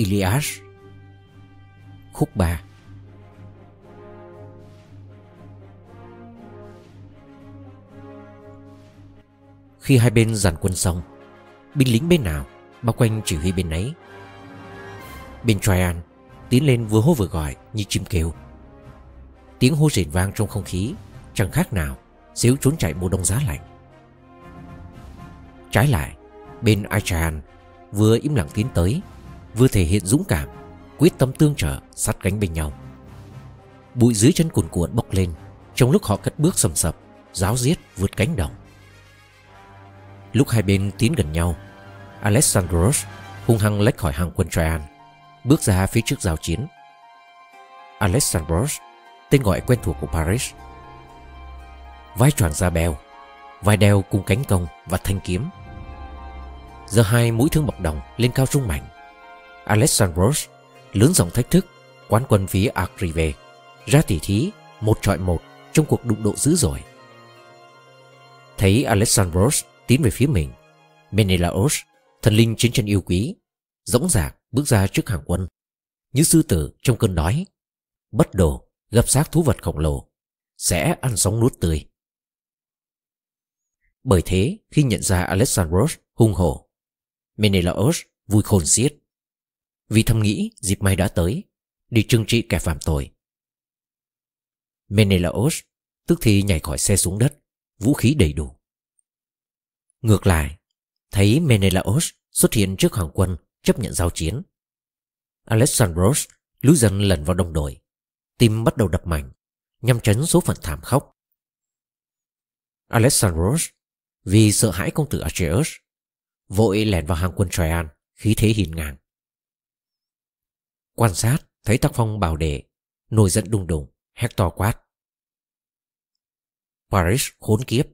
Iliad Khúc 3 Khi hai bên dàn quân xong, Binh lính bên nào Bao quanh chỉ huy bên ấy. Bên Traian Tiến lên vừa hô vừa gọi như chim kêu. Tiếng hô rền vang trong không khí, Chẳng khác nào Xíu trốn chạy mùa đông giá lạnh. Trái lại, Bên Achan Vừa im lặng tiến tới Vừa thể hiện dũng cảm Quyết tâm tương trợ sát cánh bên nhau. Bụi dưới chân cuồn cuộn bốc lên Trong lúc họ cất bước sầm sập Giáo giết vượt cánh đồng. Lúc hai bên tiến gần nhau Alexandros hung hăng lách khỏi hàng quân Traian Bước ra phía trước giao chiến. Alexandros Tên gọi quen thuộc của Paris. Vai tròn da bèo, Vai đeo cung cánh công và thanh kiếm. Giờ hai mũi thương bọc đồng lên cao trung mảnh. Alexandros lớn giọng thách thức, Quán quân phía Agrive, Ra tỉ thí một trọi một Trong cuộc đụng độ dữ dội. Thấy Alexandros tiến về phía mình, Menelaos, Thần linh chiến tranh yêu quý Dõng dạc bước ra trước hàng quân. Như sư tử trong cơn đói, Bất đồ gập xác thú vật khổng lồ, Sẽ ăn sống nuốt tươi. Bởi thế, khi nhận ra Alexandros hung hổ, Menelaos vui khôn xiết. Vì thầm nghĩ, dịp may đã tới, Đi trừng trị kẻ phạm tội. Menelaos, tức thì nhảy khỏi xe xuống đất, Vũ khí đầy đủ. Ngược lại, Thấy Menelaos xuất hiện trước hàng quân Chấp nhận giao chiến. Alexandros lũ dần lần vào đồng đội, Tim bắt đầu đập mạnh, Nhằm tránh số phận thảm khốc. Alexandros, Vì sợ hãi công tử Acheus Vội lẻn vào hàng quân Troyan, Khí thế hiền ngang. Quan sát thấy tác phong bảo đệ Nổi giận đùng đùng Hector quát. Paris khốn kiếp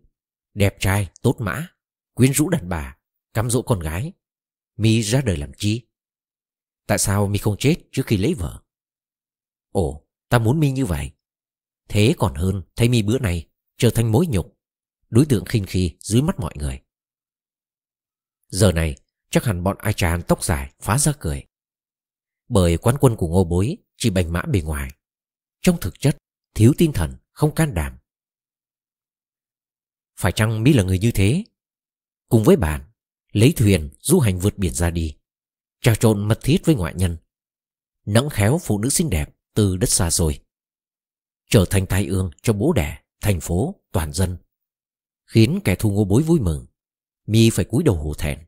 Đẹp trai, tốt mã Quyến rũ đàn bà Cắm dỗ con gái. Mi ra đời làm chi? Tại sao Mi không chết trước khi lấy vợ? Ồ ta muốn Mi như vậy. Thế còn hơn thấy Mi bữa này Trở thành mối nhục Đối tượng khinh khi dưới mắt mọi người. Giờ này chắc hẳn bọn ai tràn tóc dài phá ra cười. Bởi quán quân của ngô bối Chỉ bành mã bề ngoài. Trong thực chất thiếu tinh thần Không can đảm. Phải chăng Mi là người như thế? Cùng với bạn Lấy thuyền du hành vượt biển ra đi Trà trộn mật thiết với ngoại nhân Nẫng khéo phụ nữ xinh đẹp Từ đất xa rồi Trở thành tai ương cho bố đẻ Thành phố, toàn dân Khiến kẻ thù ngô bối vui mừng Mi phải cúi đầu hổ thẹn.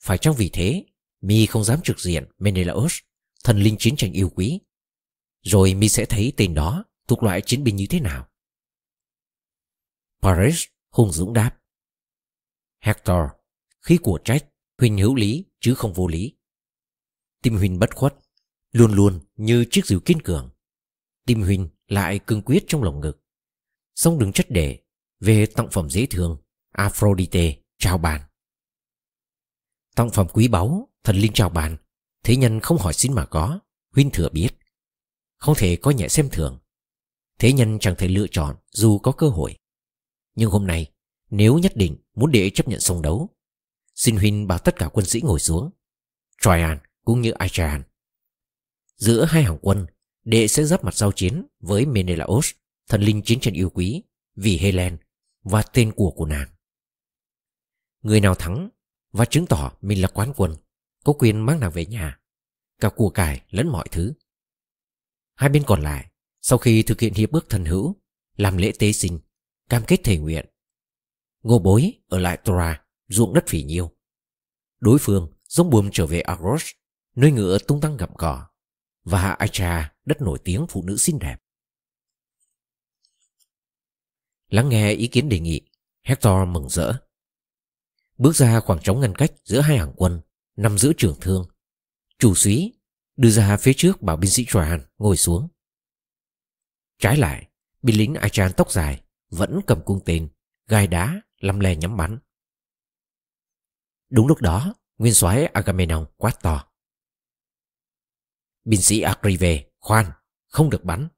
Phải chăng vì thế Mi không dám trực diện Menelaos, Thần linh chiến tranh yêu quý. Rồi Mi sẽ thấy tên đó Thuộc loại chiến binh như thế nào? Paris hung dũng đáp. Hector khi của trách huynh hữu lý chứ không vô lý. Tim huynh bất khuất Luôn luôn như chiếc rìu kiên cường. Tim huynh lại cương quyết trong lòng ngực. Xong đừng chất để Về tặng phẩm dễ thương Aphrodite chào bàn Tặng phẩm quý báu Thần linh chào bàn Thế nhân không hỏi xin mà có. Huynh thừa biết. Không thể có nhẹ xem thường. Thế nhân chẳng thể lựa chọn dù có cơ hội. Nhưng hôm nay, Nếu nhất định muốn để chấp nhận song đấu, Xin huynh bảo tất cả quân sĩ ngồi xuống. Traian cũng như Achaean. Giữa hai hàng quân, Đệ sẽ giáp mặt giao chiến với Menelaos, Thần linh chiến trận yêu quý, Vì Helen Và tên của của nàng. Người nào thắng Và chứng tỏ mình là quán quân có quyền mang nàng về nhà Cả của cải lẫn mọi thứ Hai bên còn lại Sau khi thực hiện hiệp ước thần hữu Làm lễ tế sinh Cam kết thể nguyện Ngô bối ở lại Tora ruộng đất phỉ nhiêu. Đối phương giống buồm trở về Argos, nơi ngựa tung tăng gặm cỏ, và Aicha, đất nổi tiếng phụ nữ xinh đẹp. Lắng nghe ý kiến đề nghị, Hector mừng rỡ. Bước ra khoảng trống ngăn cách giữa hai hàng quân, nằm giữa trường thương. Chủ súy đưa ra phía trước bảo binh sĩ Troyan ngồi xuống. Trái lại, binh lính Achan tóc dài vẫn cầm cung tên, gai đá, lăm le nhắm bắn. Đúng lúc đó, nguyên soái Agamemnon quát to. Binh sĩ Agrive, khoan, không được bắn.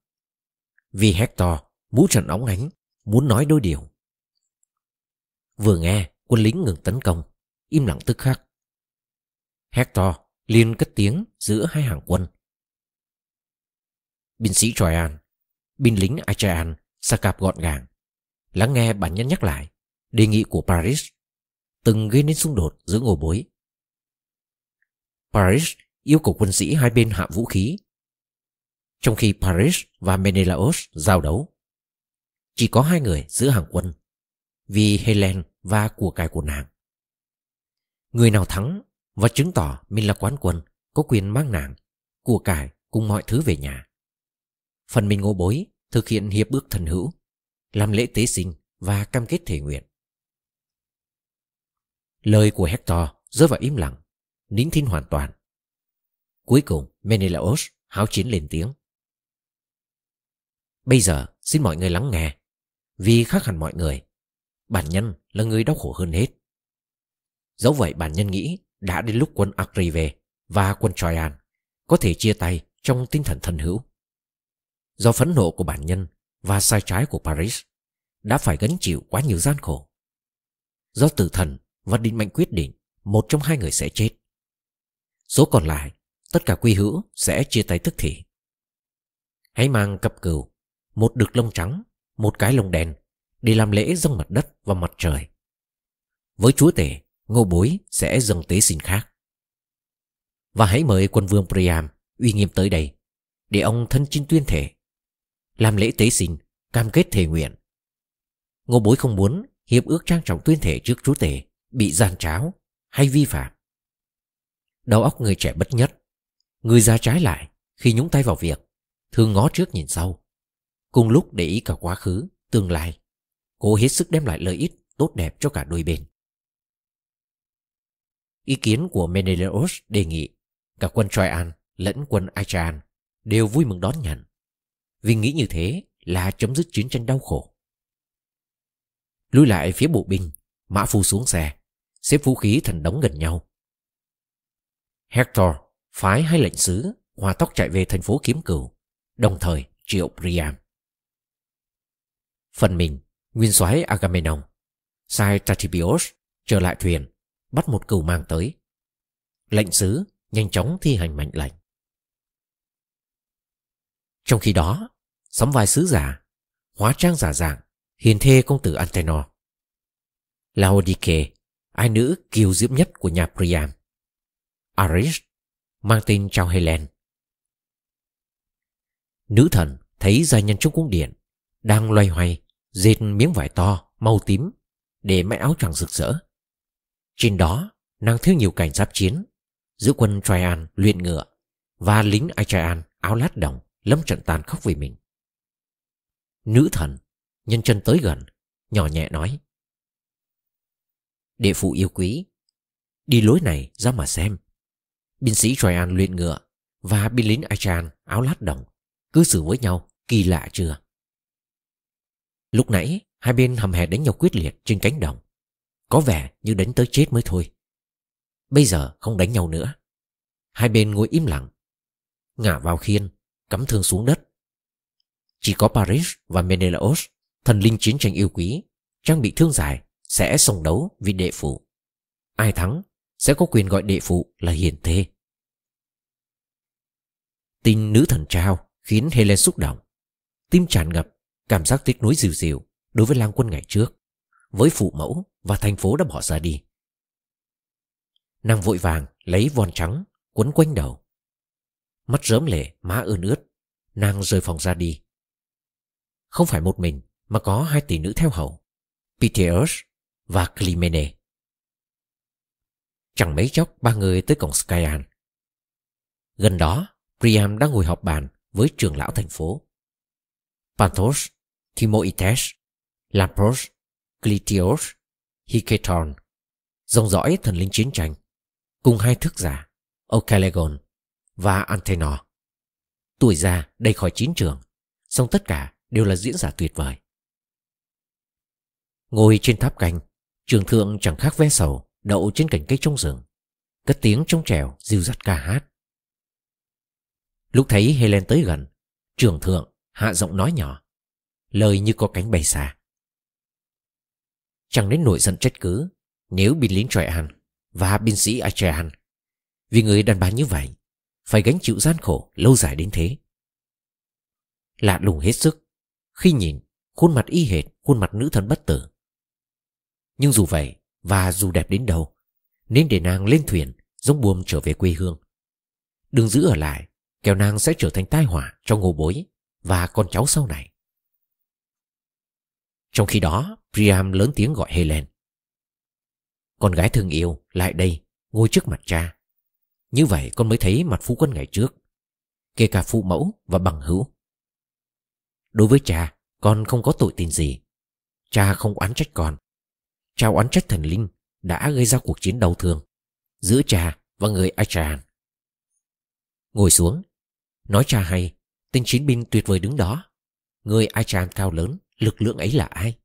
Vì Hector, mũ trần óng ánh, muốn nói đôi điều. Vừa nghe, quân lính ngừng tấn công, im lặng tức khắc. Hector liền cất tiếng giữa hai hàng quân. Binh sĩ Troyan, binh lính Achaean, Sakap gọn gàng, lắng nghe bản nhân nhắc lại đề nghị của Paris từng gây nên xung đột giữa ngô bối. Paris yêu cầu quân sĩ hai bên hạ vũ khí. Trong khi Paris và Menelaos giao đấu, chỉ có hai người giữa hàng quân vì Helen và của cải của nàng. Người nào thắng và chứng tỏ mình là quán quân có quyền mang nàng, của cải cùng mọi thứ về nhà. Phần mình ngô bối thực hiện hiệp ước thần hữu, làm lễ tế sinh và cam kết thể nguyện. Lời của Hector rơi vào im lặng, nín thinh hoàn toàn. Cuối cùng Menelaos háo chiến lên tiếng. Bây giờ xin mọi người lắng nghe, vì khác hẳn mọi người, bản nhân là người đau khổ hơn hết. Dẫu vậy bản nhân nghĩ đã đến lúc quân Akrive và quân Troyan có thể chia tay trong tinh thần thân hữu. Do phẫn nộ của bản nhân và sai trái của Paris đã phải gánh chịu quá nhiều gian khổ. Do tử thần và định mệnh quyết định một trong hai người sẽ chết. Số còn lại, tất cả quy hữu sẽ chia tay tức thì. Hãy mang cặp cừu, một đực lông trắng, một cái lông đen để làm lễ dâng mặt đất và mặt trời. Với chúa tể, ngô bối sẽ dâng tế xin khác. Và hãy mời quân vương Priam uy nghiêm tới đây để ông thân chinh tuyên thể. Làm lễ tế xin, cam kết thề nguyện. Ngô bối không muốn hiệp ước trang trọng tuyên thể trước chúa tể bị gian tráo hay vi phạm. Đầu óc người trẻ bất nhất, người già trái lại khi nhúng tay vào việc, thường ngó trước nhìn sau. Cùng lúc để ý cả quá khứ, tương lai, cố hết sức đem lại lợi ích tốt đẹp cho cả đôi bên. Ý kiến của Menelaos đề nghị cả quân Troyan lẫn quân Achaean đều vui mừng đón nhận, vì nghĩ như thế là chấm dứt chiến tranh đau khổ. Lùi lại phía bộ binh, Mã Phu xuống xe, xếp vũ khí thành đống gần nhau. Hector phái hai lệnh sứ hòa tóc chạy về thành phố kiếm cửu, đồng thời triệu Priam. Phần mình, nguyên soái Agamemnon, sai Tatibios trở lại thuyền, bắt một cừu mang tới. Lệnh sứ nhanh chóng thi hành mệnh lệnh. Trong khi đó, sắm vai sứ giả, hóa trang giả dạng, hiền thê công tử Antenor. Laodike, ai nữ kiêu diễm nhất của nhà Priam. Aris, mang tin chào Helen. Nữ thần thấy gia nhân trong cung điện, đang loay hoay, dệt miếng vải to, màu tím, để may áo choàng rực rỡ. Trên đó, nàng thiếu nhiều cảnh giáp chiến, giữ quân Traian luyện ngựa, và lính Achaean áo lát đồng lâm trận tàn khốc vì mình. Nữ thần, nhân chân tới gần, nhỏ nhẹ nói. Địa phụ yêu quý, đi lối này ra mà xem. Binh sĩ Traian luyện ngựa và binh lính Achaean áo lát đồng cư xử với nhau kỳ lạ chưa? Lúc nãy hai bên hầm hè đánh nhau quyết liệt trên cánh đồng. Có vẻ như đánh tới chết mới thôi. Bây giờ không đánh nhau nữa. Hai bên ngồi im lặng. Ngả vào khiên, cắm thương xuống đất. Chỉ có Paris và Menelaos, thần linh chiến tranh yêu quý, trang bị thương dài, sẽ sòng đấu vì đệ phụ. Ai thắng sẽ có quyền gọi đệ phụ là hiền thê. Tin nữ thần trao khiến Helen xúc động. Tim tràn ngập, cảm giác tiếc nuối dịu dịu đối với lang quân ngày trước, với phụ mẫu và thành phố đã bỏ ra đi. Nàng vội vàng lấy von trắng quấn quanh đầu. Mắt rớm lệ, má ươn ướt, nàng rời phòng ra đi. Không phải một mình mà có hai tỷ nữ theo hầu, Piteus và Climene. Chẳng mấy chốc ba người tới cổng Skyan. Gần đó, Priam đang ngồi họp bàn với trưởng lão thành phố. Panthos, Timoites, Lampros, Clitios, Hiketon, dòng dõi thần linh chiến tranh, cùng hai thức giả, Ocalegon và Antenor. Tuổi già đầy khỏi chiến trường, song tất cả đều là diễn giả tuyệt vời. Ngồi trên tháp canh, trường thượng chẳng khác ve sầu đậu trên cành cây trong rừng, cất tiếng trong trèo dìu dắt ca hát. Lúc thấy Helen tới gần, trường thượng hạ giọng nói nhỏ, lời như có cánh bay xa. Chẳng đến nổi giận trách cứ. Nếu binh lính Troyan và binh sĩ Achaean Vì người đàn bà như vậy, Phải gánh chịu gian khổ lâu dài đến thế. Lạ lùng hết sức, Khi nhìn khuôn mặt y hệt khuôn mặt nữ thần bất tử. Nhưng dù vậy Và dù đẹp đến đâu, Nên để nàng lên thuyền Giống buồm trở về quê hương. Đừng giữ ở lại, Kẻo nàng sẽ trở thành tai họa cho ngô bối Và con cháu sau này. Trong khi đó, Priam lớn tiếng gọi Helen. Con gái thương yêu, lại đây, Ngồi trước mặt cha. Như vậy con mới thấy mặt phu quân ngày trước, Kể cả phụ mẫu và bằng hữu. Đối với cha, Con không có tội tình gì. Cha không oán trách con. Cha oán trách thần linh Đã gây ra cuộc chiến đau thương Giữa cha và người Achan Ngồi xuống, Nói cha hay, Tên chiến binh tuyệt vời đứng đó. Người Achan cao lớn Lực lượng ấy là ai?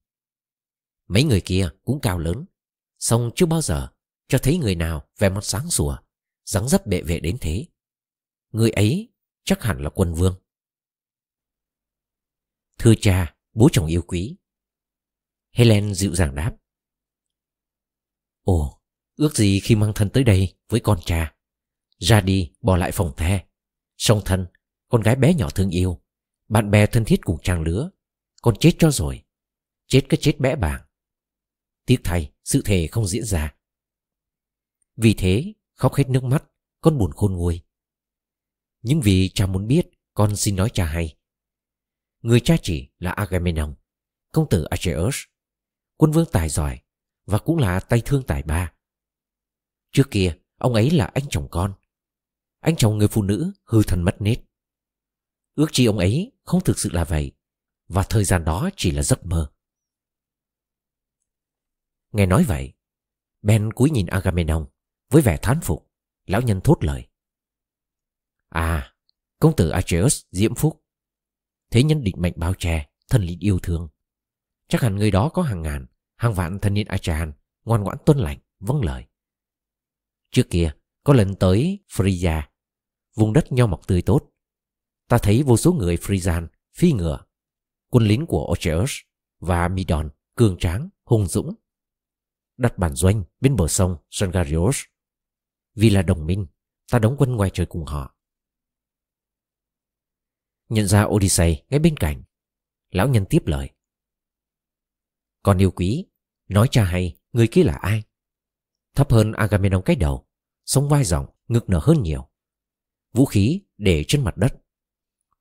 Mấy người kia cũng cao lớn, song chưa bao giờ Cho thấy người nào vẻ mặt sáng sủa, dáng dấp bệ vệ đến thế. Người ấy chắc hẳn là quân vương. Thưa cha, Bố chồng yêu quý. Helen dịu dàng đáp. Ồ, Ước gì khi mang thân tới đây với con cha. Ra đi, bỏ lại phòng the. Song thân, Con gái bé nhỏ thương yêu, Bạn bè thân thiết cùng trang lứa. Con chết cho rồi. Chết cái chết bẽ bàng. Tiếc thay, sự thề không diễn ra. Vì thế, khóc hết nước mắt, Con buồn khôn nguôi. Nhưng vì cha muốn biết, Con xin nói cha hay. Người cha chỉ là Agamemnon, Công tử Acheus Quân vương tài giỏi Và cũng là tay thương tài ba. Trước kia, ông ấy là anh chồng con. Anh chồng người phụ nữ hư thần mất nết. Ước chi ông ấy không thực sự là vậy. Và thời gian đó chỉ là giấc mơ. Nghe nói vậy, Ben cúi nhìn Agamemnon Với vẻ thán phục, Lão nhân thốt lời. À Công tử Atreus diễm phúc. Thế nhân định mệnh bao che Thần linh yêu thương. Chắc hẳn người đó có hàng ngàn, Hàng vạn thân niên Achan Ngoan ngoãn tuân lạnh vâng lời. Trước kia, có lần tới Phrygia, Vùng đất nho mọc tươi tốt. Ta thấy vô số người Phrygian phi ngựa Quân lính của Ocheus và Midon cường tráng, hùng dũng đặt bản doanh bên bờ sông Sangarios. Vì là đồng minh, ta đóng quân ngoài trời cùng họ. Nhận ra Odyssey ngay bên cạnh, lão nhân tiếp lời. Còn yêu quý, nói cha hay, người kia là ai? Thấp hơn Agamemnon cái đầu, sống vai rộng, ngực nở hơn nhiều. Vũ khí để trên mặt đất.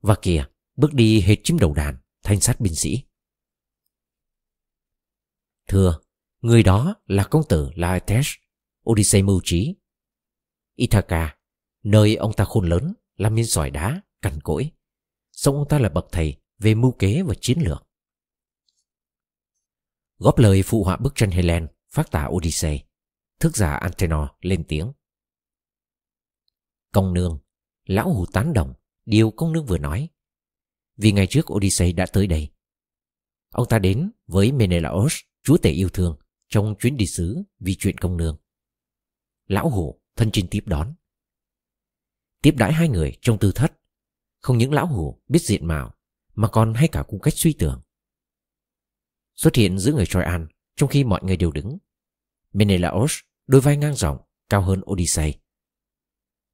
Và kìa, bước đi hệt chim đầu đàn, thanh sát binh sĩ. Thưa, Người đó là công tử Laertes, Odyssey mưu trí. Ithaca, nơi ông ta khôn lớn, làm miếng sỏi đá, cằn cỗi. Xong ông ta là bậc thầy về mưu kế và chiến lược. Góp lời phụ họa bức tranh Helen phát tả Odyssey, thức giả Antenor lên tiếng. Công nương, lão hù tán đồng điều công nương vừa nói. Vì ngày trước Odyssey đã tới đây. Ông ta đến với Menelaos, chúa tể yêu thương, trong chuyến đi sứ vì chuyện công nương. Lão hổ thân chinh tiếp đón. Tiếp đãi hai người trong tư thất. Không những lão hổ biết diện mạo mà còn hay cả cung cách suy tưởng. Xuất hiện giữa người Troyan trong khi mọi người đều đứng. Menelaos đôi vai ngang rộng cao hơn Odyssey.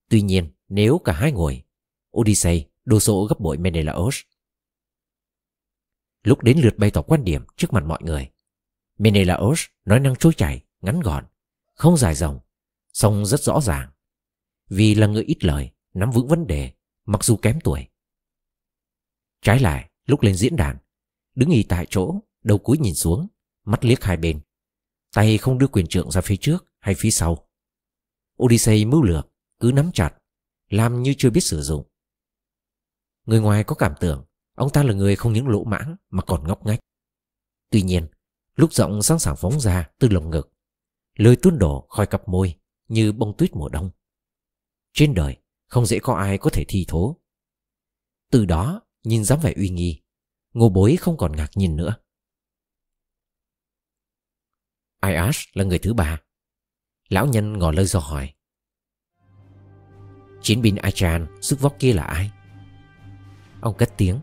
Tuy nhiên nếu cả hai ngồi, Odyssey đồ sộ gấp bội Menelaos. Lúc đến lượt bày tỏ quan điểm trước mặt mọi người, Menelaos nói năng trôi chảy, ngắn gọn, không dài dòng, song rất rõ ràng. Vì là người ít lời, nắm vững vấn đề, mặc dù kém tuổi. Trái lại, lúc lên diễn đàn, đứng y tại chỗ, đầu cúi nhìn xuống, mắt liếc hai bên. Tay không đưa quyền trượng ra phía trước hay phía sau. Odyssey mưu lược, cứ nắm chặt, làm như chưa biết sử dụng. Người ngoài có cảm tưởng, ông ta là người không những lỗ mãng mà còn ngốc ngách. Tuy nhiên, lúc giọng sẵn sàng phóng ra từ lồng ngực lời tuôn đổ khỏi cặp môi như bông tuyết mùa đông. Trên đời không dễ có ai có thể thi thố. Từ đó nhìn dám vẻ uy nghi ngô bối không còn ngạc nhìn nữa. Iash là người thứ ba. Lão nhân ngỏ lời do hỏi. Chiến binh Achan sức vóc kia là ai? Ông cất tiếng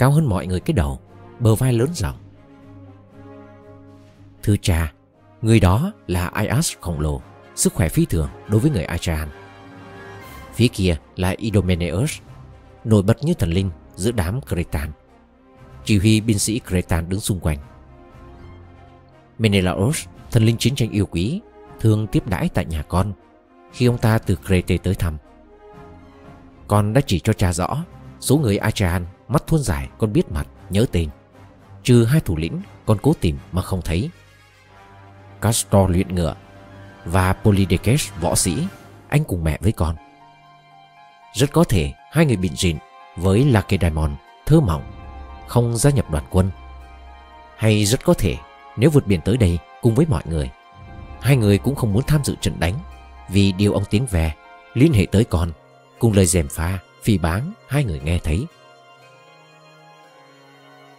cao hơn mọi người cái đầu bờ vai lớn rộng Thưa cha, người đó là Ias khổng lồ, sức khỏe phi thường đối với người Achan Phía kia là Idomeneus, nổi bật như thần linh giữa đám Cretan. Chỉ huy binh sĩ Cretan đứng xung quanh. Menelaos, thần linh chiến tranh yêu quý, thường tiếp đãi tại nhà con khi ông ta từ Crete tới thăm. Con đã chỉ cho cha rõ số người Achan mắt thuôn dài con biết mặt, nhớ tên. Trừ hai thủ lĩnh con cố tìm mà không thấy. Castor luyện ngựa và Polydectes võ sĩ, anh cùng mẹ với con. Rất có thể hai người bịn rịn với Lacedaemon thơ mỏng, không gia nhập đoàn quân. Hay rất có thể nếu vượt biển tới đây cùng với mọi người, hai người cũng không muốn tham dự trận đánh vì điều ông tiếng về liên hệ tới con cùng lời dèm pha phỉ báng hai người nghe thấy.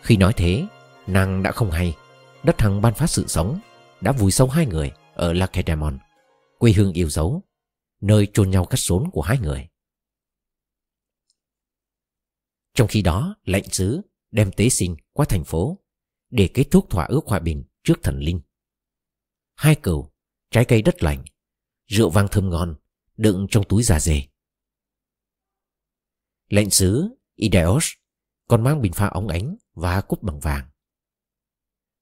Khi nói thế, nàng đã không hay, đất thằng ban phát sự sống, đã vùi sâu hai người ở Lacedaemon, quê hương yêu dấu, nơi chôn nhau cắt rốn của hai người. Trong khi đó, lệnh sứ đem tế sinh qua thành phố để kết thúc thỏa ước hòa bình trước thần linh. Hai cừu, trái cây đất lành, rượu vang thơm ngon, đựng trong túi da dê. Lệnh sứ Ideos còn mang bình pha óng ánh và cúp bằng vàng.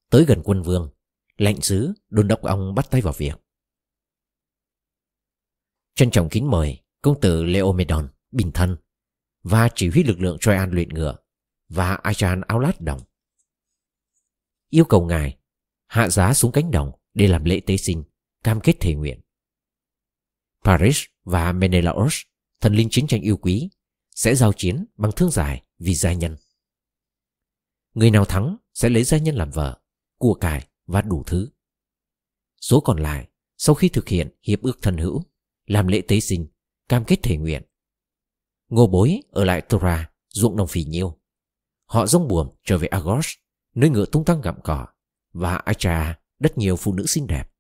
Tới gần quân vương, lệnh sứ đôn đốc ông bắt tay vào việc. Trân trọng kính mời công tử Leomedon, bình thân và chỉ huy lực lượng Troyan luyện ngựa và Achan áo lát đồng. Yêu cầu ngài hạ giá xuống cánh đồng để làm lễ tế sinh, cam kết thể nguyện. Paris và Menelaos, thần linh chiến tranh yêu quý, sẽ giao chiến bằng thương dài vì gia nhân. Người nào thắng sẽ lấy gia nhân làm vợ, của cải và đủ thứ. Số còn lại, sau khi thực hiện hiệp ước thân hữu, làm lễ tế sinh, cam kết thể nguyện. Ngô bối ở lại Tora, ruộng đồng phì nhiêu. Họ rông buồm trở về Agos, nơi ngựa tung tăng gặm cỏ, và Acha, đất nhiều phụ nữ xinh đẹp.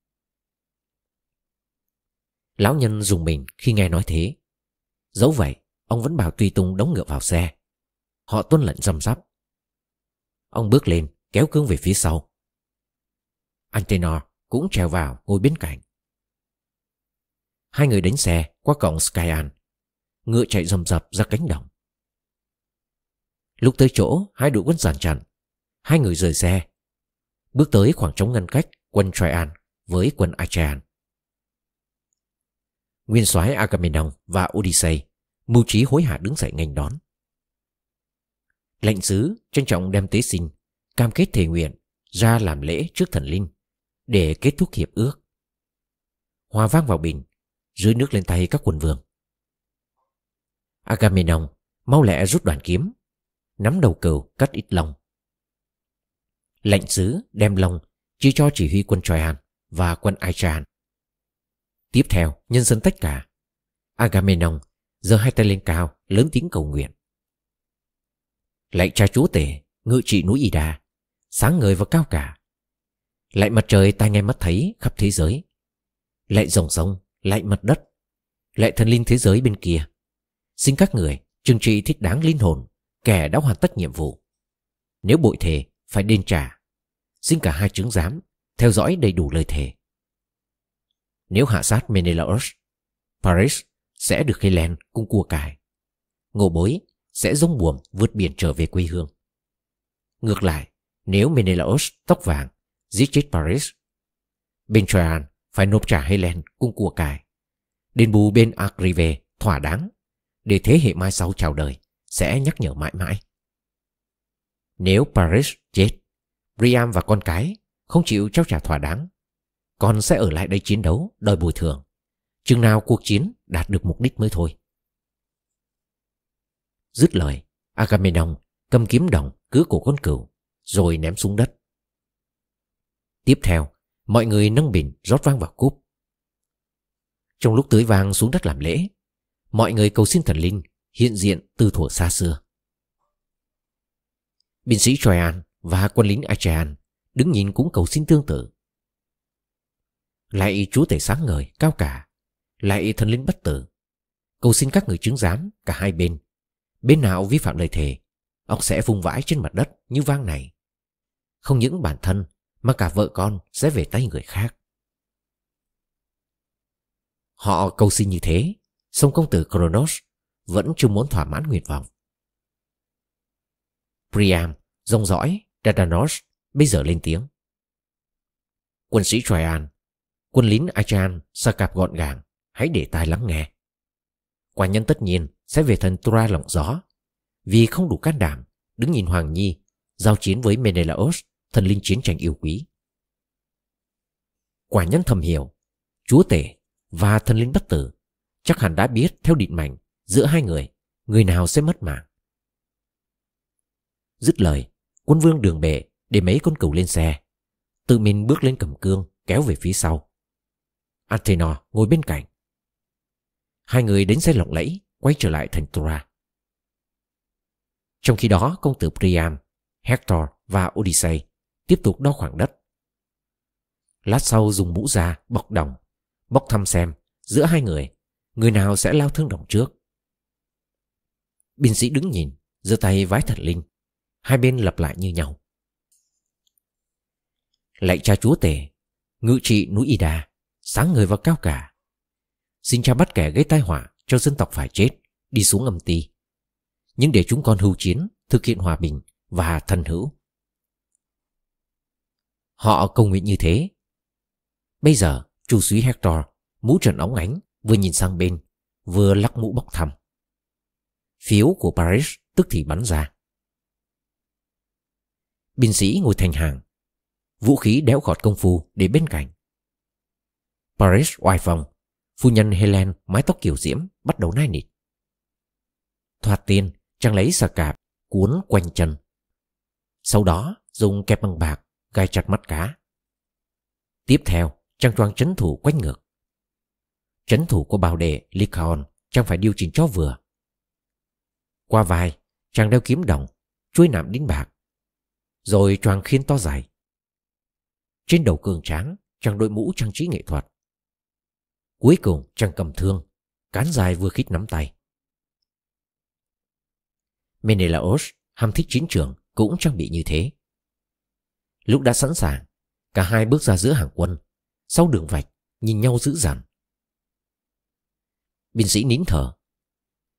Lão nhân dùng mình khi nghe nói thế. Dẫu vậy, ông vẫn bảo Tùy Tung đóng ngựa vào xe. Họ tuân lệnh răm rắp. Ông bước lên, kéo cương về phía sau. Antenor cũng trèo vào ngồi bên cạnh. Hai người đánh xe qua cổng Skyan. Ngựa chạy rầm rập ra cánh đồng. Lúc tới chỗ hai đội quân giàn chặn, hai người rời xe. Bước tới khoảng trống ngăn cách quân Traian với quân Achaean. Nguyên soái Agamemnon và Odyssey mưu trí hối hả đứng dậy nghênh đón. Lệnh sứ trân trọng đem tế sinh, cam kết thề nguyện ra làm lễ trước thần linh để kết thúc hiệp ước. Hoa vang vào bình, dưới nước lên tay các quần vương. Agamemnon mau lẹ rút đoàn kiếm, nắm đầu cừu cắt ít lông. Lệnh sứ đem lông chia cho chỉ huy quân Troyan và quân Aichan. Tiếp theo, nhân dân tất cả. Agamemnon giơ hai tay lên cao, lớn tiếng cầu nguyện. Lạy cha chúa tể, ngự trị núi Ida, sáng ngời và cao cả. Lạy mặt trời tai nghe mắt thấy khắp thế giới. Lạy dòng sông, lạy mặt đất. Lạy thần linh thế giới bên kia. Xin các người trừng trị thích đáng linh hồn, kẻ đã hoàn tất nhiệm vụ. Nếu bội thề, phải đền trả. Xin cả hai chứng giám, theo dõi đầy đủ lời thề. Nếu hạ sát Menelaus, Paris sẽ được Helen cung cua cải. Ngô bối sẽ giống buồm vượt biển trở về quê hương. Ngược lại, nếu Menelaos tóc vàng giết chết Paris, bên Troyan phải nộp trả Helen cung của cải. Đền bù bên Agrive thỏa đáng để thế hệ mai sau chào đời sẽ nhắc nhở mãi mãi. Nếu Paris chết, Priam và con cái không chịu trao trả thỏa đáng, con sẽ ở lại đây chiến đấu đòi bồi thường. Chừng nào cuộc chiến đạt được mục đích mới thôi. Dứt lời, Agamemnon cầm kiếm đồng cứa cổ con cừu, rồi ném xuống đất. Tiếp theo, mọi người nâng bình rót vang vào cúp. Trong lúc tưới vang xuống đất làm lễ, mọi người cầu xin thần linh hiện diện từ thuở xa xưa. Binh sĩ Troyan và quân lính Achaean đứng nhìn cũng cầu xin tương tự. Lại chúa tể sáng ngời, cao cả, lại thần linh bất tử. Cầu xin các người chứng giám cả hai bên Bên nào vi phạm lời thề Ông sẽ vung vãi trên mặt đất như vang này Không những bản thân Mà cả vợ con sẽ về tay người khác Họ cầu xin như thế, song công tử Kronos vẫn chưa muốn thỏa mãn nguyện vọng. Priam, rong dõi, Dardanos bây giờ lên tiếng. Quân sĩ Troyan, quân lính Achan, sa cạp gọn gàng, hãy để tai lắng nghe. Quả nhân tất nhiên sẽ về thần Tura lộng gió, vì không đủ can đảm đứng nhìn Hoàng Nhi giao chiến với Menelaos, thần linh chiến tranh yêu quý. Quả nhân thầm hiểu, chúa tể và thần linh bất tử chắc hẳn đã biết theo định mệnh giữa hai người, người nào sẽ mất mạng. Dứt lời, quân vương đường bệ để mấy con cừu lên xe. Tự mình bước lên cầm cương, kéo về phía sau. Athenor ngồi bên cạnh. Hai người đến xe lộng lẫy, quay trở lại thành Tura. Trong khi đó, công tử Priam, Hector và Odyssey tiếp tục đo khoảng đất. Lát sau dùng mũ ra bọc đồng, bóc thăm xem giữa hai người, người nào sẽ lao thương đồng trước. Binh sĩ đứng nhìn, giơ tay vái thần linh. Hai bên lặp lại như nhau. Lạy cha chúa tể, ngự trị núi Ida, sáng người và cao cả. Xin cha bắt kẻ gây tai họa cho dân tộc phải chết, đi xuống âm ti. Nhưng để chúng con hưu chiến, thực hiện hòa bình và thần hữu. Họ cầu nguyện như thế. Bây giờ, chủ suý Hector, mũ trần óng ánh, vừa nhìn sang bên, vừa lắc mũ bóc thăm. Phiếu của Paris tức thì bắn ra. Binh sĩ ngồi thành hàng, vũ khí đéo gọt công phu để bên cạnh. Paris oai phong, phu nhân Helen mái tóc kiểu diễm bắt đầu nai nịt. Thoạt tiên, chàng lấy xà cạp, cuốn quanh chân. Sau đó, dùng kẹp bằng bạc, gai chặt mắt cá. Tiếp theo, chàng choang chấn thủ quanh ngược. Chấn thủ của bào đệ Lycaon chàng phải điều chỉnh cho vừa. Qua vai, chàng đeo kiếm đồng, chuôi nạm đính bạc. Rồi choàng khiên to dài. Trên đầu cường tráng, chàng đội mũ trang trí nghệ thuật. Cuối cùng chàng cầm thương, cán dài vừa khít nắm tay. Menelaos, ham thích chiến trường, cũng trang bị như thế. Lúc đã sẵn sàng, cả hai bước ra giữa hàng quân, sau đường vạch, nhìn nhau dữ dằn. Binh sĩ nín thở.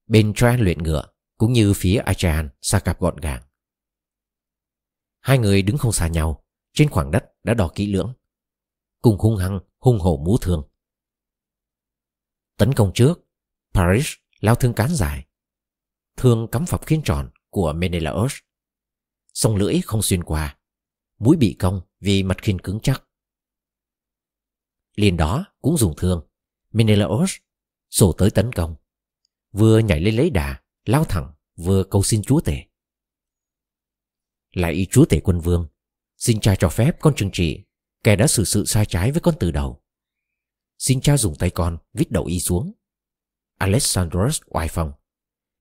Bên Tran luyện ngựa, cũng như phía Achan xa cạp gọn gàng. Hai người đứng không xa nhau, trên khoảng đất đã đỏ kỹ lưỡng. Cùng hung hăng, hung hổ mũ thường Tấn công trước, Paris lao thương cán dài. Thương cắm phập khiên tròn của Menelaus, Sông lưỡi không xuyên qua. Mũi bị cong vì mặt khiên cứng chắc. Liền đó cũng dùng thương. Menelaus sổ tới tấn công. Vừa nhảy lên lấy đà, lao thẳng, vừa cầu xin chúa tể. Lại chúa tể quân vương, xin cha cho phép con trừng trị kẻ đã xử sự sai trái với con từ đầu. Xin cha dùng tay con vít đầu y xuống. Alexandros oai phong,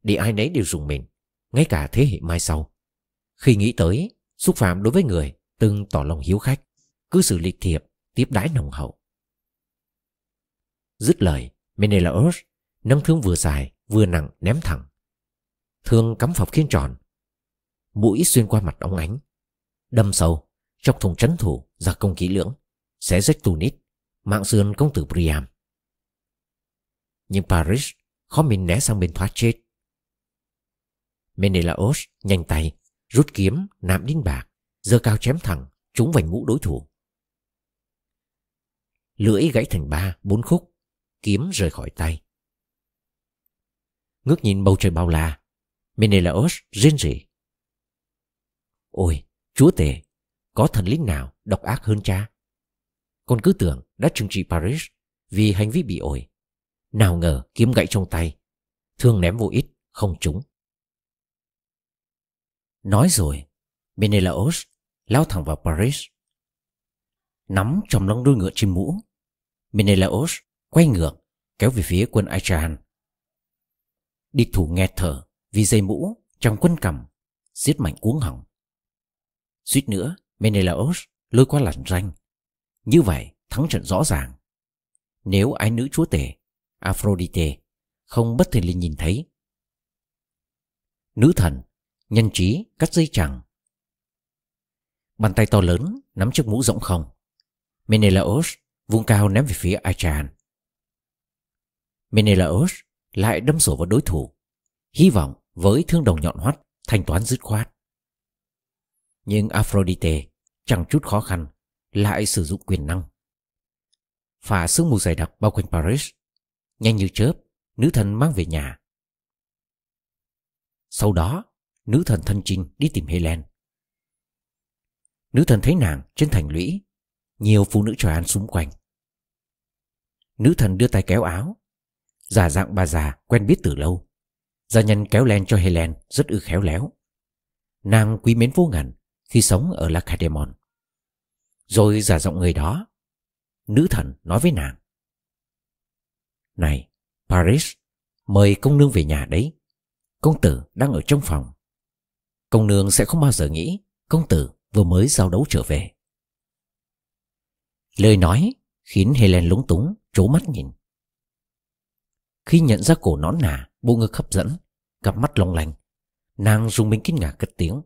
để ai nấy đều dùng mình, ngay cả thế hệ mai sau. Khi nghĩ tới, xúc phạm đối với người từng tỏ lòng hiếu khách, cứ xử lịch thiệp, tiếp đái nồng hậu. Dứt lời, Menelaos nâng thương vừa dài vừa nặng ném thẳng. Thương cắm phập khiên tròn. Mũi xuyên qua mặt ống ánh. Đâm sâu, chọc thùng chấn thủ ra công kỹ lưỡng, xé rách Tunit, mạng sườn công tử Priam. Nhưng Paris khó mình né sang bên thoát chết. Menelaos nhanh tay, rút kiếm, nạm đinh bạc, giơ cao chém thẳng, trúng vành mũ đối thủ. Lưỡi gãy thành ba, bốn khúc, kiếm rời khỏi tay. Ngước nhìn bầu trời bao la, Menelaos rên rỉ. Ôi, chúa tể, có thần linh nào độc ác hơn cha? Con cứ tưởng đã trừng trị Paris vì hành vi bị ổi. Nào ngờ kiếm gãy trong tay, thương ném vô ít, không trúng. Nói rồi, Menelaos lao thẳng vào Paris. Nắm trong lông đuôi ngựa trên mũ, Menelaos quay ngược, kéo về phía quân Achaean Địch thủ nghẹt thở vì dây mũ trong quân cầm, giết mạnh cuống hỏng. Suýt nữa, Menelaos lôi qua làn ranh. Như vậy, thắng trận rõ ràng. Nếu ái nữ chúa tể, Aphrodite, không bất thình linh nhìn thấy. Nữ thần, nhân trí cắt dây chẳng. Bàn tay to lớn nắm chiếc mũ rỗng không. Menelaos vung cao ném về phía Achan. Menelaus lại đâm sổ vào đối thủ, hy vọng với thương đồng nhọn hoắt thanh toán dứt khoát. Nhưng Aphrodite chẳng chút khó khăn lại sử dụng quyền năng. Phả sương mù dày đặc bao quanh Paris, nhanh như chớp, nữ thần mang về nhà. Sau đó, nữ thần thân trinh đi tìm Helen. Nữ thần thấy nàng trên thành lũy, nhiều phụ nữ trò ăn xung quanh. Nữ thần đưa tay kéo áo, giả dạng bà già quen biết từ lâu. Gia nhân kéo len cho Helen rất ư khéo léo. Nàng quý mến vô ngần khi sống ở Lacedaemon. Rồi giả giọng người đó, nữ thần nói với nàng. Này, Paris, mời công nương về nhà đấy. Công tử đang ở trong phòng. Công nương sẽ không bao giờ nghĩ công tử vừa mới giao đấu trở về. Lời nói khiến Helen lúng túng, trố mắt nhìn. Khi nhận ra cổ nón nà, bộ ngực hấp dẫn, cặp mắt long lanh, nàng dùng mình kinh ngạc cất tiếng.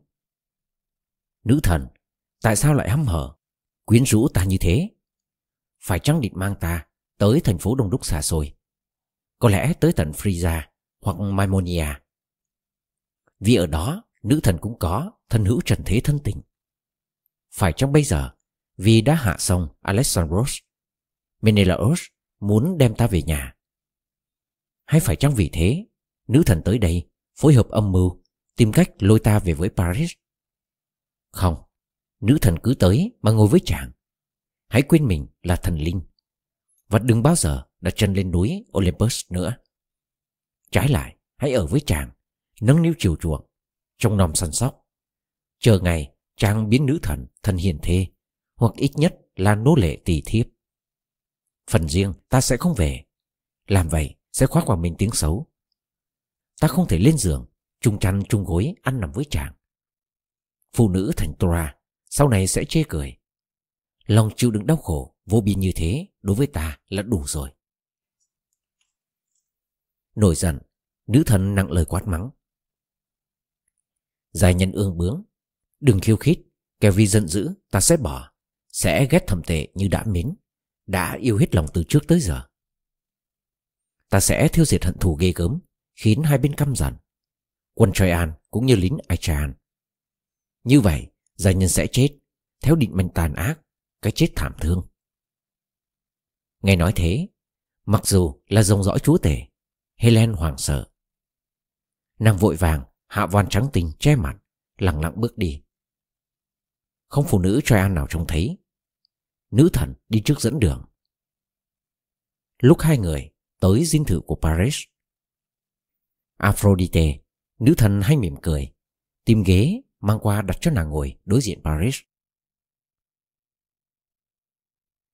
Nữ thần, tại sao lại hăm hở, quyến rũ ta như thế? Phải chăng định mang ta tới thành phố đông đúc xa xôi? Có lẽ tới tận Frisia hoặc Maimonia. Vì ở đó, nữ thần cũng có thân hữu trần thế thân tình. Phải chăng bây giờ, vì đã hạ xong Alexandros, Menelaos muốn đem ta về nhà? Hay phải chăng vì thế, nữ thần tới đây phối hợp âm mưu, tìm cách lôi ta về với Paris? Không, nữ thần cứ tới mà ngồi với chàng. Hãy quên mình là thần linh. Và đừng bao giờ đặt chân lên núi Olympus nữa. Trái lại, hãy ở với chàng, nâng niu chiều chuộng, trong nòng săn sóc. Chờ ngày chàng biến nữ thần thành hiền thê, hoặc ít nhất là nô lệ tỳ thiếp. Phần riêng ta sẽ không về. Làm vậy sẽ khoác vào mình tiếng xấu. Ta không thể lên giường, chung chăn chung gối ăn nằm với chàng. Phụ nữ thành Tora sau này sẽ chê cười. Lòng chịu đựng đau khổ vô biên như thế đối với ta là đủ rồi. Nổi giận, nữ thần nặng lời quát mắng. Giải nhân ương bướng, đừng khiêu khích, Kẻ vì giận dữ ta sẽ bỏ, sẽ ghét thầm tệ như đã mến, đã yêu hết lòng từ trước tới giờ. Ta sẽ thiêu diệt hận thù ghê gớm, khiến hai bên căm giận. Quân Troyan cũng như lính Aichan. Như vậy, gia nhân sẽ chết, theo định mệnh tàn ác, cái chết thảm thương. Nghe nói thế, mặc dù là dòng dõi chúa tể, Helen hoảng sợ. Nàng vội vàng hạ voan trắng tình che mặt, lặng lặng bước đi. Không phụ nữ Troyan nào trông thấy. Nữ thần đi trước dẫn đường. Lúc hai người tới dinh thự của Paris, Aphrodite, nữ thần hay mỉm cười, tìm ghế mang qua đặt cho nàng ngồi đối diện Paris.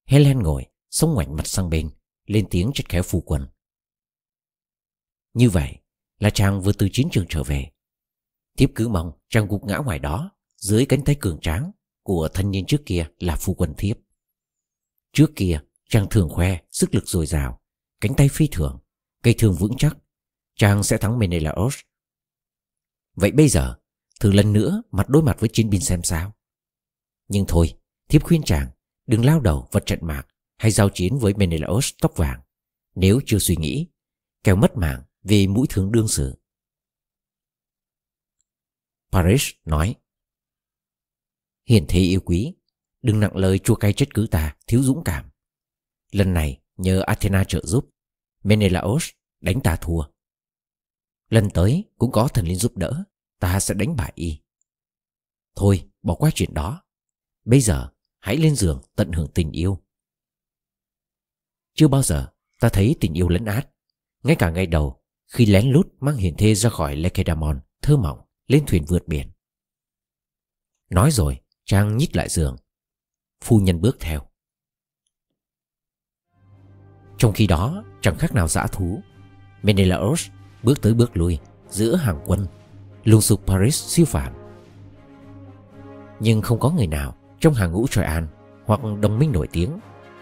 Helen ngồi, sống ngoảnh mặt sang bên, lên tiếng chất khéo phu quân. Như vậy là chàng vừa từ chiến trường trở về. Tiếp cứ mong chàng gục ngã ngoài đó, dưới cánh tay cường tráng của thanh niên trước kia là phu quân thiếp. Trước kia, chàng thường khoe sức lực dồi dào, cánh tay phi thường, cây thương vững chắc, chàng sẽ thắng Menelaos. Vậy bây giờ, thử lần nữa mặt đối mặt với chiến binh xem sao. Nhưng thôi, thiếp khuyên chàng đừng lao đầu vào trận mạc hay giao chiến với Menelaos tóc vàng nếu chưa suy nghĩ, kẻo mất mạng vì mũi thương đương sự. Paris nói Hiền thế yêu quý, đừng nặng lời chua cay trách cứ ta thiếu dũng cảm. Lần này nhờ Athena trợ giúp, Menelaos đánh ta thua. Lần tới cũng có thần linh giúp đỡ, ta sẽ đánh bại y. Thôi, bỏ qua chuyện đó. Bây giờ, hãy lên giường tận hưởng tình yêu. Chưa bao giờ ta thấy tình yêu lấn át. Ngay cả ngày đầu, khi lén lút mang hiền thê ra khỏi Lekedamon, thơ mỏng lên thuyền vượt biển. Nói rồi, Trang nhích lại giường. Phu nhân bước theo. Trong khi đó, chẳng khác nào dã thú. Menelaos bước tới bước lui giữa hàng quân lùng sục Paris siêu phản. Nhưng không có người nào trong hàng ngũ Troyan hoặc đồng minh nổi tiếng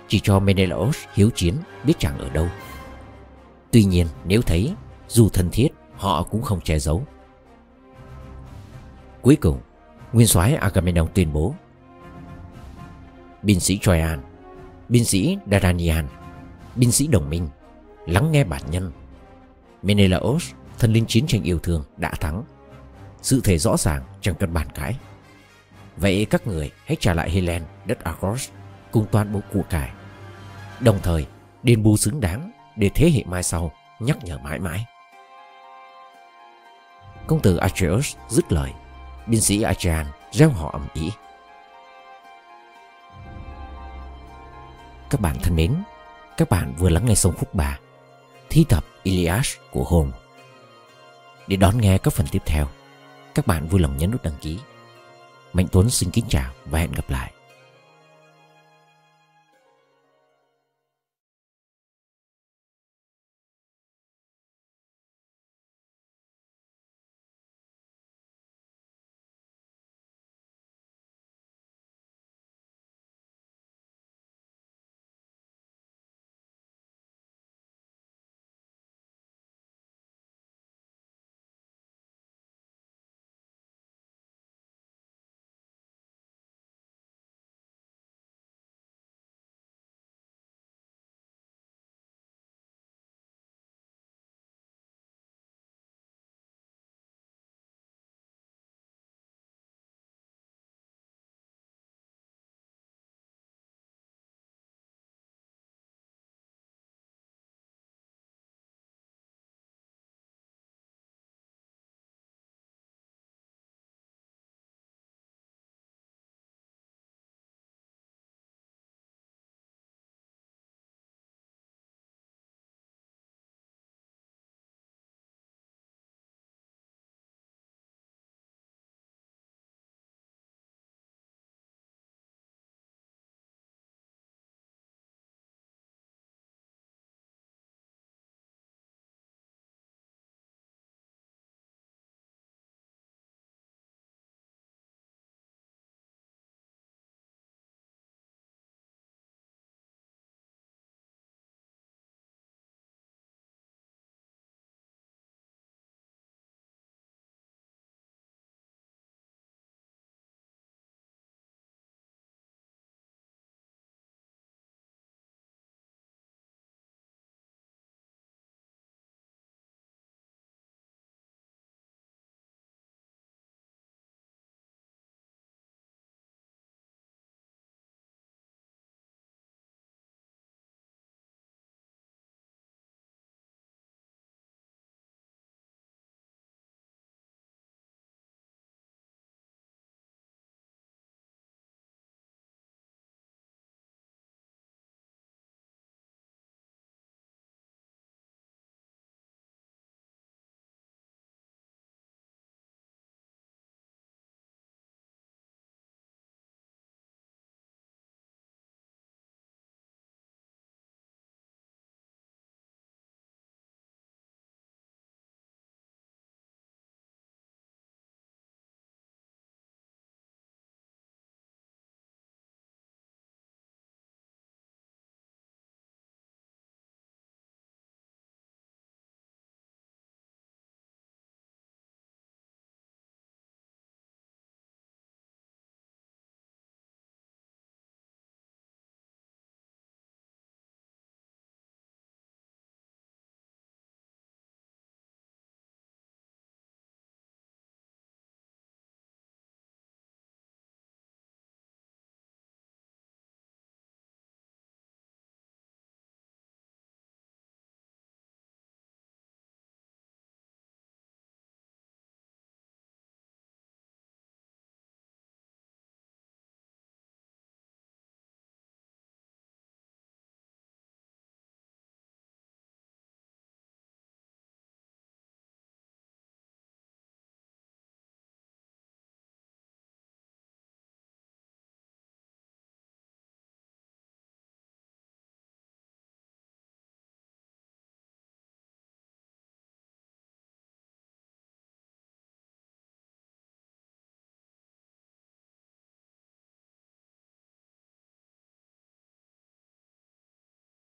chỉ cho Menelaos hiếu chiến biết chẳng ở đâu. Tuy nhiên nếu thấy dù thân thiết họ cũng không che giấu. Cuối cùng, nguyên soái Agamemnon tuyên bố binh sĩ Troyan, binh sĩ Daranian, binh sĩ đồng minh lắng nghe bản nhân. Menelaos, thần linh chiến tranh yêu thương, đã thắng. Sự thể rõ ràng chẳng cần bàn cãi. Vậy các người hãy trả lại Helen, đất Argos cùng toàn bộ của cải. Đồng thời, đền bù xứng đáng để thế hệ mai sau nhắc nhở mãi mãi. Công tử Atreus dứt lời, binh sĩ Achean reo họ ầm ĩ. Các bạn thân mến, các bạn vừa lắng nghe xong khúc 3 Thi tập Ilias của Hồn Để đón nghe các phần tiếp theo, các bạn vui lòng nhấn nút đăng ký. Mạnh Tuấn xin kính chào và hẹn gặp lại.